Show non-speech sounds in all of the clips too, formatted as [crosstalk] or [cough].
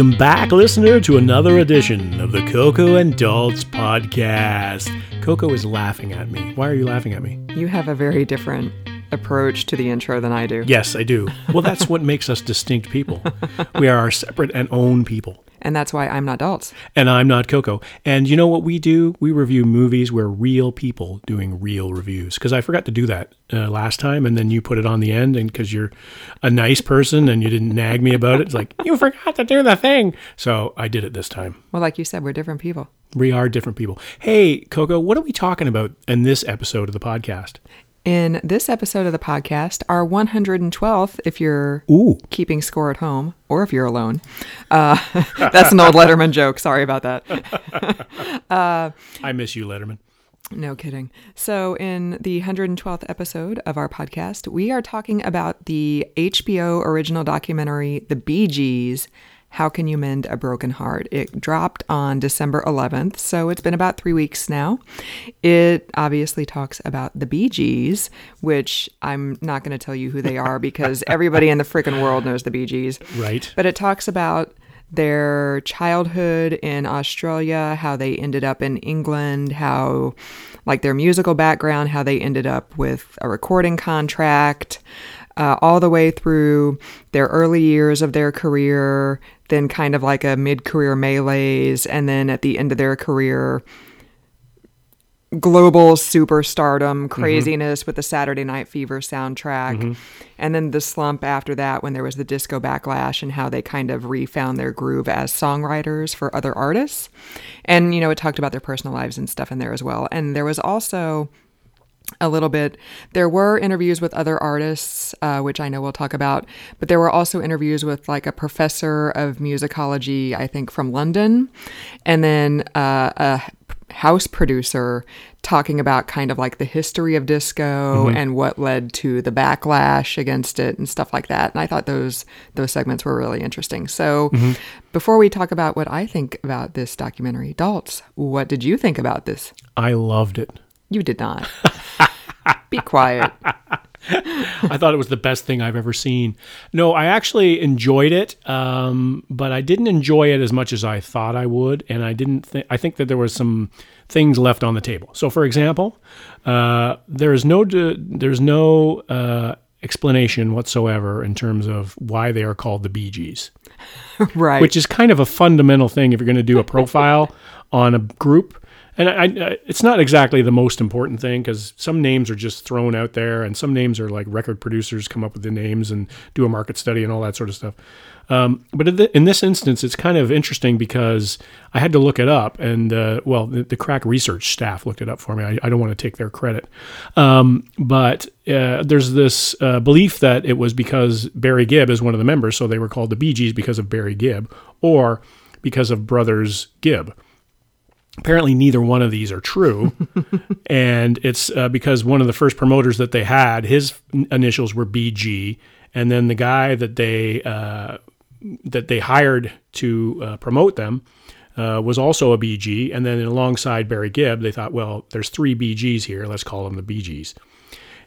Welcome back, listener, to another edition of the Coco and Daltz podcast. Coco is laughing at me. Why are you laughing at me? You have a very different approach to the intro than I do. Yes, I do. Well, that's what makes us distinct people. We are our separate and own people. And that's why I'm not Daltz. And I'm not Coco. And you know what we do? We review movies. We're real people doing real reviews. Because I forgot to do that uh, last time, and then you put it on the end, and because you're a nice person and you didn't nag me about it, it's like you forgot to do the thing. So I did it this time. Well, like you said, we're different people. We are different people. Hey, Coco, what are we talking about in this episode of the podcast? In this episode of the podcast, our 112th, if you're Ooh. keeping score at home or if you're alone. Uh, [laughs] that's an old Letterman joke. Sorry about that. [laughs] I miss you, Letterman. No kidding. So, in the 112th episode of our podcast, we are talking about the HBO original documentary, The Bee Gees How Can You Mend a Broken Heart? It dropped on December 11th, so it's been about three weeks now. It obviously talks about the Bee Gees, which I'm not going to tell you who they are because [laughs] everybody in the freaking world knows the Bee Gees. Right. But it talks about their childhood in Australia, how they ended up in England, how, like, their musical background, how they ended up with a recording contract, uh, all the way through their early years of their career, then kind of like a mid career melees, and then at the end of their career, global superstardom craziness with the Saturday Night Fever soundtrack. And then the slump after that when there was the disco backlash and how they kind of refound their groove as songwriters for other artists. And, you know, it talked about their personal lives and stuff in there as well. And there was also a little bit. There were interviews with other artists, uh, which I know we'll talk about, but there were also interviews with like a professor of musicology, I think from London, and then uh, a house producer talking about kind of like the history of disco and what led to the backlash against it and stuff like that. And I thought those those segments were really interesting. So before we talk about what I think about this documentary, Daltz, what did you think about this? I loved it. You did not. [laughs] Be quiet. [laughs] I thought it was the best thing I've ever seen. No, I actually enjoyed it, um, but I didn't enjoy it as much as I thought I would, and I didn't. Th- I think that there was some things left on the table. So, for example, uh, there is no de- there's no uh, explanation whatsoever in terms of why they are called the Bee Gees, [laughs] Right. which is kind of a fundamental thing if you're going to do a profile on a group. And I, I, it's not exactly the most important thing because some names are just thrown out there, and some names are like record producers come up with the names and do a market study and all that sort of stuff. Um, but in, the, in this instance, it's kind of interesting because I had to look it up, and uh, well, the, the crack research staff looked it up for me. I, I don't want to take their credit, um, but uh, there's this uh, belief that it was because Barry Gibb is one of the members, so they were called the Bee Gees because of Barry Gibb, or because of brothers Gibb apparently neither one of these are true. [laughs] And it's uh, because one of the first promoters that they had his initials were bg and then the guy that they uh, that they hired to uh, promote them uh, was also a bg and then alongside barry gibb they thought well there's three bgs here. Let's call them the bgs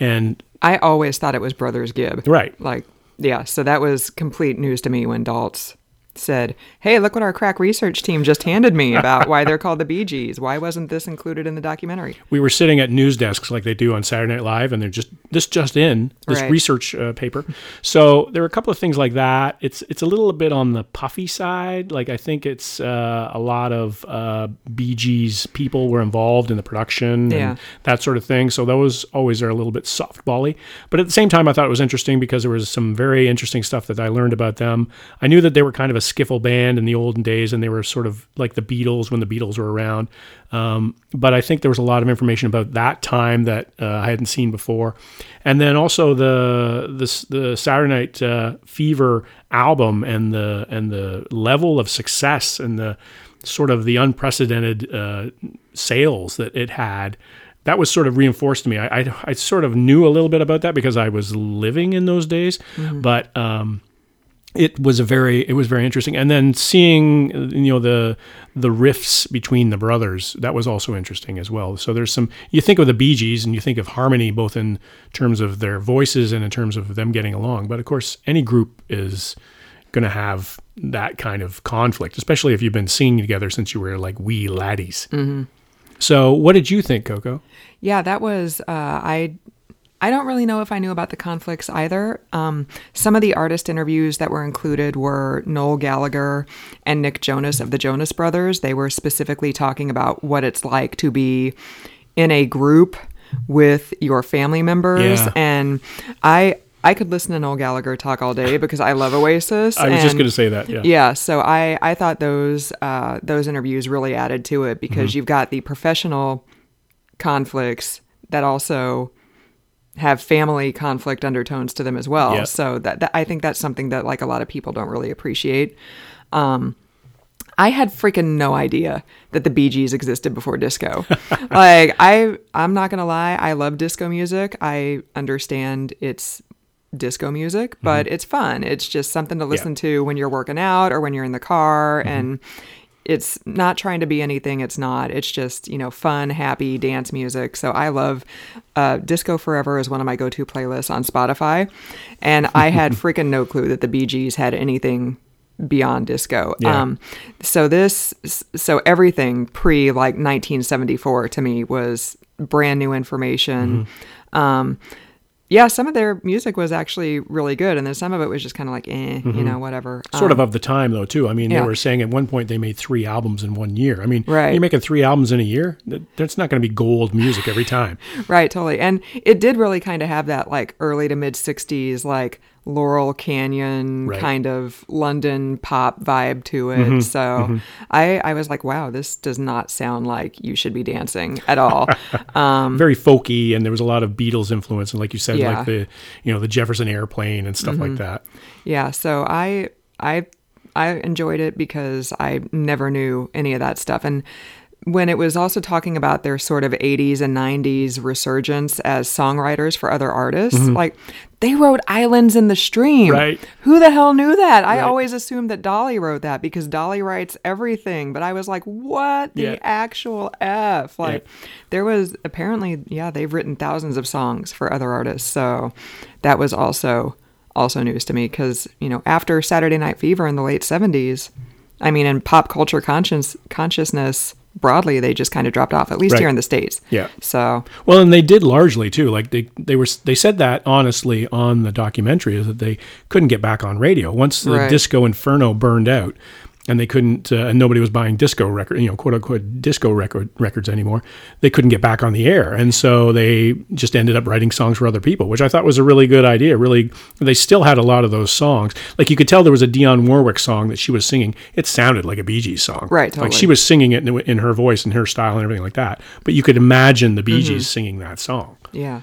and I always thought it was Brothers Gibb. right. Like, yeah. So that was complete news to me when Daltz said, Hey, look what our crack research team just handed me about why they're called the Bee Gees. Why wasn't this included in the documentary? [laughs] we were sitting at news desks like they do on Saturday Night Live, and they're just this just in this Right. research uh, paper. So there are a couple of things like that. It's it's a little bit on the puffy side. Like I think it's uh, a lot of uh, BG's people were involved in the production Yeah. and that sort of thing. So those always are a little bit softbally. But at the same time, I thought it was interesting because there was some very interesting stuff that I learned about them. I knew that they were kind of a skiffle band in the olden days, and they were sort of like the Beatles when the Beatles were around. Um, but I think there was a lot of information about that time that uh, I hadn't seen before, and then also the the, the Saturday Night uh, Fever album and the and the level of success and the sort of the unprecedented uh, sales that it had. That was sort of reinforced to me. I, I, I sort of knew a little bit about that because I was living in those days, but um, it was a very it was very interesting and then seeing you know the the riffs between the brothers that was also interesting as well so there's some you think of the Bee Gees and you think of harmony both in terms of their voices and in terms of them getting along but of course any group is going to have that kind of conflict, especially if you've been singing together since you were like wee laddies. Mm-hmm. So, what did you think, Coco? Yeah, that was uh, I. I don't really know if I knew about the conflicts either. Um, some of the artist interviews that were included were Noel Gallagher and Nick Jonas of the Jonas Brothers. They were specifically talking about what it's like to be in a group with your family members, Yeah. and I I could listen to Noel Gallagher talk all day because I love Oasis. [laughs] I was just going to say that. Yeah. yeah, so I I thought those uh, those interviews really added to it because Mm-hmm. you've got the professional conflicts that also have family conflict undertones to them as well. Yeah. So that, that I think that's something that like a lot of people don't really appreciate. Um, I had freaking no idea that the Bee Gees existed before disco. [laughs] like I I'm not going to lie, I love disco music. I understand it's disco music, but it's fun. It's just something to listen to when you're working out or when you're in the car and it's not trying to be anything it's not. It's just you know fun happy dance music. So i love uh, disco forever is one of my go-to playlists on spotify. And i [laughs] had freaking no clue that the Bee Gees had anything beyond disco. Yeah. um, so this so everything pre like 1974 to me was brand new information. Um, yeah, some of their music was actually really good, and then some of it was just kind of like, eh, you know, whatever. Sort Um, of of the time, though, too. I mean, yeah. they were saying at one point they made three albums in one year. I mean, Right. you're making three albums in a year. That's not going to be gold music every time. [laughs] Right, totally. And it did really kind of have that like early to mid 60s, like Laurel Canyon Right. kind of London pop vibe to it. So I, I was like, wow, this does not sound like you should be dancing at all. [laughs] um, Very folky, and there was a lot of Beatles influence, and like you said, Yeah. Mm-hmm. like the you know the Jefferson Airplane and stuff like that. yeah, so I, I, I enjoyed it because I never knew any of that stuff. And when it was also talking about their sort of 80s and 90s resurgence as songwriters for other artists, like they wrote Islands in the Stream. Mm-hmm. Right. Who the hell knew that? I always assumed that Dolly wrote that because Dolly writes everything. But I was like, what the Yeah. actual F? Like, there was apparently, yeah, they've written thousands of songs for other artists. So that was also also news to me because you know after Saturday Night Fever in the late seventies, I mean, in pop culture conscious consciousness broadly, they just kind of dropped off. At least Right. here in the states. Yeah. So Well, and they did largely too. Like they they were they said that honestly on the documentary is that they couldn't get back on radio once the Right. disco inferno burned out, and they couldn't uh, and nobody was buying disco record you know quote unquote disco record records anymore. They couldn't get back on the air, and so they just ended up writing songs for other people, which I thought was a really good idea. Really, they still had a lot of those songs. Like you could tell there was a Dionne Warwick song that she was singing. It sounded like a Bee Gees song, Right, Totally. Like she was singing it in, in her voice and her style and everything like that. But you could imagine the Bee Mm-hmm. Gees singing that song. Yeah,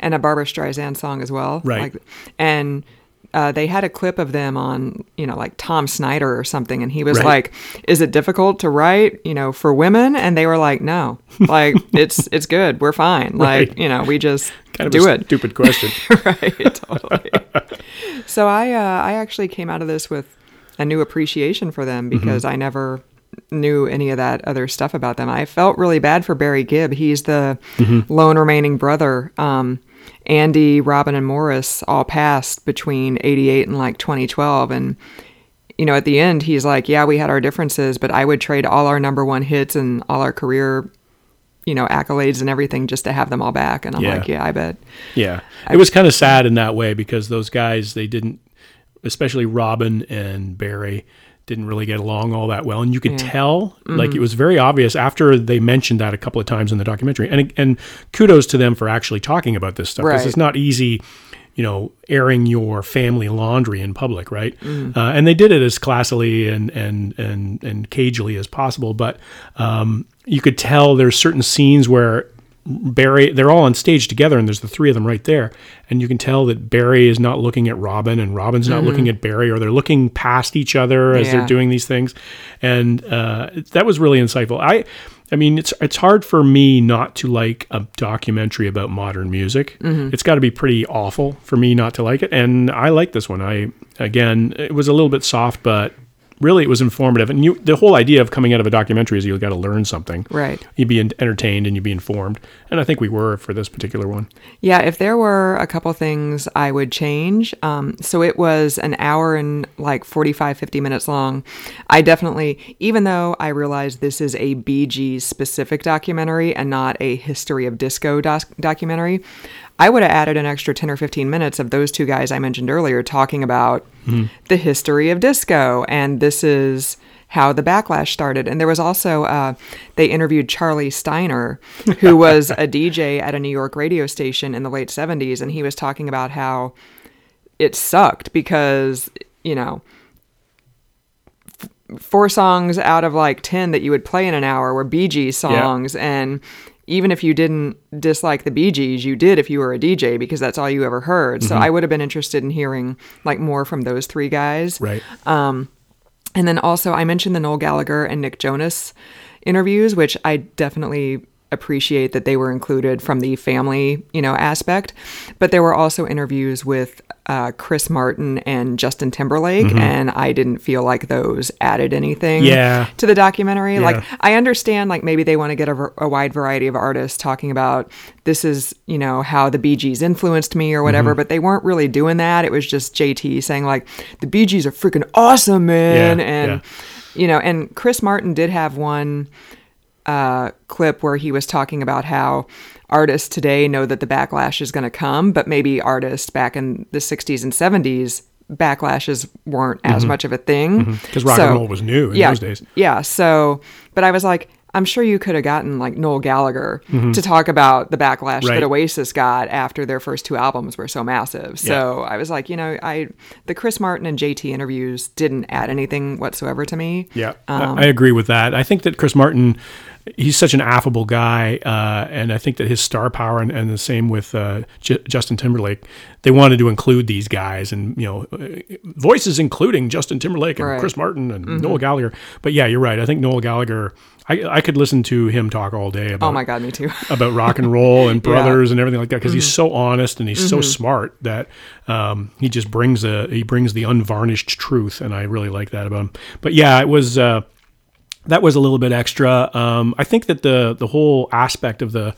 and a Barbra Streisand song as well. Right. Like, and uh, they had a clip of them on, you know, like Tom Snyder or something, and he was Right. like, "Is it difficult to write, you know, for women?" And they were like, "No, [laughs] like it's it's good, we're fine. Like Right. you know, we just [laughs] Kind of do it." stupid question. [laughs] right, totally. so I uh, I actually came out of this with a new appreciation for them because I never knew any of that other stuff about them. I felt really bad for Barry Gibb. He's the lone remaining brother. Um, Andy, Robin, and Maurice all passed between 88 and like 2012. And, you know, at the end, he's like, yeah, we had our differences, but I would trade all our number one hits and all our career, you know, accolades and everything just to have them all back. And I'm Yeah. like, yeah, I bet. Yeah. It was kind of sad in that way because those guys, they didn't, especially Robin and Barry, didn't really get along all that well. And you could tell, like, it was very obvious after they mentioned that a couple of times in the documentary. And, and kudos to them for actually talking about this stuff because Right. it's not easy. You know, airing your family laundry in public, right? Mm. Uh, and they did it as classily and and and and cagely as possible. But um, you could tell there's certain scenes where Barry, they're all on stage together, and there's the three of them right there, and you can tell that Barry is not looking at Robin, and Robin's not looking at Barry, or they're looking past each other as they're doing these things, and uh, that was really insightful. I, I mean, it's it's hard for me not to like a documentary about modern music. It's got to be pretty awful for me not to like it, and I like this one. I again, it was a little bit soft, but really it was informative. And you, the whole idea of coming out of a documentary is you got to learn something. Right. You'd be entertained and you'd be informed. And I think we were for this particular one. Yeah, if there were a couple things I would change. Um, so it was an hour and like 45, 50 minutes long. I definitely, even though I realize this is a Bee Gees specific documentary and not a history of disco doc- documentary, I would have added an extra 10 or 15 minutes of those two guys I mentioned earlier talking about the history of disco. And this is how the backlash started. And there was also, uh, they interviewed Charlie Steiner, who was a [laughs] DJ at a New York radio station in the late 70s. And he was talking about how it sucked because, you know, f- four songs out of like 10 that you would play in an hour were Bee Gees songs. And even if you didn't dislike the Bee Gees, you did if you were a DJ because that's all you ever heard. So I would have been interested in hearing like more from those three guys. Right. And then also, I mentioned the Noel Gallagher and Nick Jonas interviews, which I definitely appreciate that they were included from the family, you know, aspect. But there were also interviews with uh, Chris Martin and Justin Timberlake, and I didn't feel like those added anything Yeah. to the documentary. Like, I understand, like, maybe they want to get a, a wide variety of artists talking about this is, you know, how the Bee Gees influenced me or whatever, Mm-hmm. but they weren't really doing that. It was just JT saying, like, the Bee Gees are freaking awesome, man. Yeah, and, yeah. you know, and Chris Martin did have one uh, clip where he was talking about how artists today know that the backlash is going to come, but maybe artists back in the 60s and 70s backlashes weren't as much of a thing Because rock and roll was new in yeah, those days. Yeah. So, but I was like, I'm sure you could have gotten like Noel Gallagher Mm-hmm. to talk about the backlash Right. that Oasis got after their first two albums were so massive. So I was like, you know, I the Chris Martin and JT interviews didn't add anything whatsoever to me. Yeah, Um, I agree with that. I think that Chris Martin, he's such an affable guy, uh, and I think that his star power, and, and the same with uh, J- Justin Timberlake, they wanted to include these guys, and you know, uh, voices including Justin Timberlake and Right. Chris Martin and Noel Gallagher. But yeah, you're right. I think Noel Gallagher. I, I could listen to him talk all day about Oh my God, me too. [laughs] about rock and roll and [laughs] Yeah. brothers and everything like that because he's so honest and he's so smart that um, he just brings a he brings the unvarnished truth and I really like that about him. But yeah, it was uh, that was a little bit extra. Um, I think that the the whole aspect of the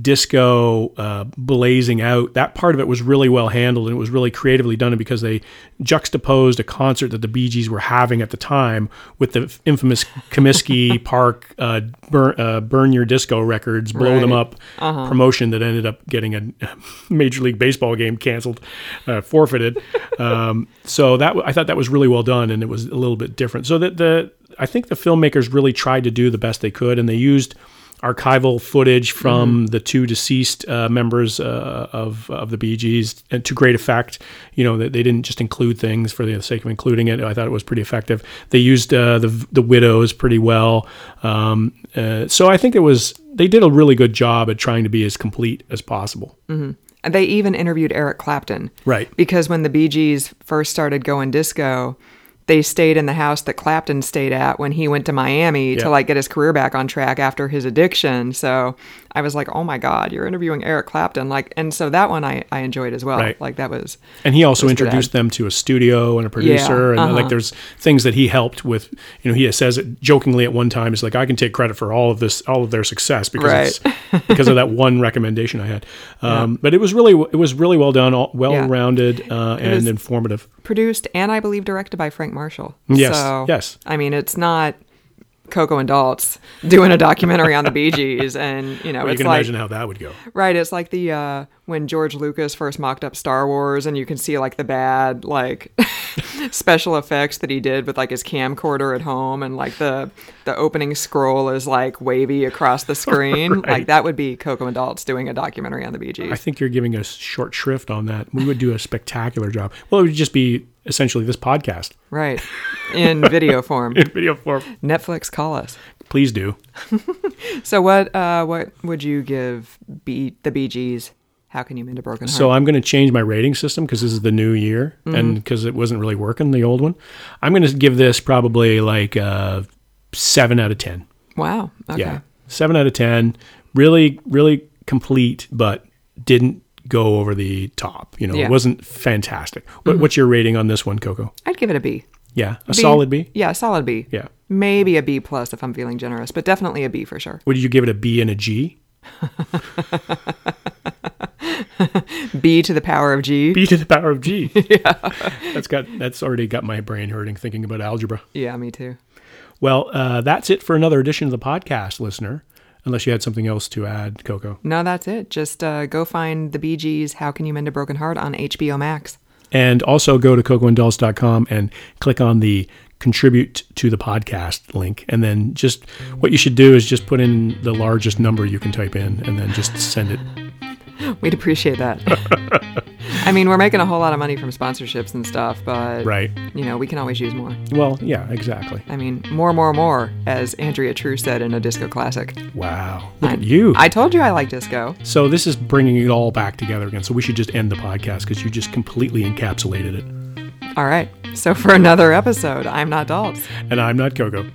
disco uh, blazing out. That part of it was really well handled and it was really creatively done because they juxtaposed a concert that the Bee Gees were having at the time with the infamous Comiskey [laughs] Park uh, burn, uh, burn your disco records blow them Right. up promotion that ended up getting a [laughs] major league baseball game canceled uh, forfeited. [laughs] Um, so that I thought that was really well done and it was a little bit different. So that the I think the filmmakers really tried to do the best they could and they used archival footage from the two deceased uh, members uh, of of the Bee Gees and to great effect. You know that they didn't just include things for the sake of including it. I thought it was pretty effective. They used uh, the the widows pretty well. Um, uh, so I think it was they did a really good job at trying to be as complete as possible. And they even interviewed Eric Clapton. Right. Because when the Bee Gees first started going disco, they stayed in the house that Clapton stayed at when he went to Miami Yeah. to like get his career back on track after his addiction. So I was like, oh my God, you're interviewing Eric Clapton. Like, and so that one I, I enjoyed as well. Right. Like that was, And he also introduced them to a studio and a producer, and uh-huh. like there's things that he helped with. You know, he says it jokingly at one time. It's like I can take credit for all of this, all of their success because it's, [laughs] because of that one recommendation I had. Um, But it was really, it was really well done, well rounded, uh, and informative. produced and I believe directed by Frank Marshall. Yes, So, yes. I mean, it's not Coco and Daltz doing a documentary on the Bee [laughs] Gees, and you know, Well, you can like imagine how that would go. right. It's like the uh, when George Lucas first mocked up Star Wars, and you can see like the bad like [laughs] special effects that he did with like his camcorder at home, and like the the opening scroll is like wavy across the [laughs] screen. Like that would be Coco and Daltz doing a documentary on the Bee Gees. I think you're giving us short shrift on that. We would do a spectacular job. Well, it would just be essentially this podcast right in [laughs] video form. in video form. Netflix, call us. Please do. [laughs] So what uh what would you give B the BGs? How can you mend a broken heart? So I'm going to change my rating system because this is the new year and because it wasn't really working the old one. I'm going to give this probably like a seven out of ten. wow. Okay. Yeah, seven out of ten. Really, really complete, but didn't go over the top. You know, Yeah. it wasn't fantastic. What, What's your rating on this one, Coco? I'd give it a B. Yeah, a solid B. Yeah, a solid B. Yeah. Maybe a B plus if I'm feeling generous, but definitely a B for sure. Would you give it a B and a G? [laughs] B to the power of G. B to the power of G. [laughs] yeah. That's got that's already got my brain hurting thinking about algebra. Yeah, me too. Well, uh, that's it for another edition of the podcast, listener. Unless you had something else to add, Coco. No, that's it. Just uh, go find the Bee Gees' How Can You Mend a Broken Heart on HBO Max. And also go to cocoanddaltz.com and click on the contribute to the podcast link. And then just what you should do is just put in the largest number you can type in and then just send it. [laughs] We'd appreciate that. [laughs] I mean, we're making a whole lot of money from sponsorships and stuff, but Right. you know, we can always use more. Well, yeah, exactly. I mean, more, more, more, as Andrea True said in a disco classic. Wow. Look at you. I told you I like disco. so this is bringing it all back together again. So we should just end the podcast because you just completely encapsulated it. All right. So for another episode, I'm not Daltz. And I'm not Coco.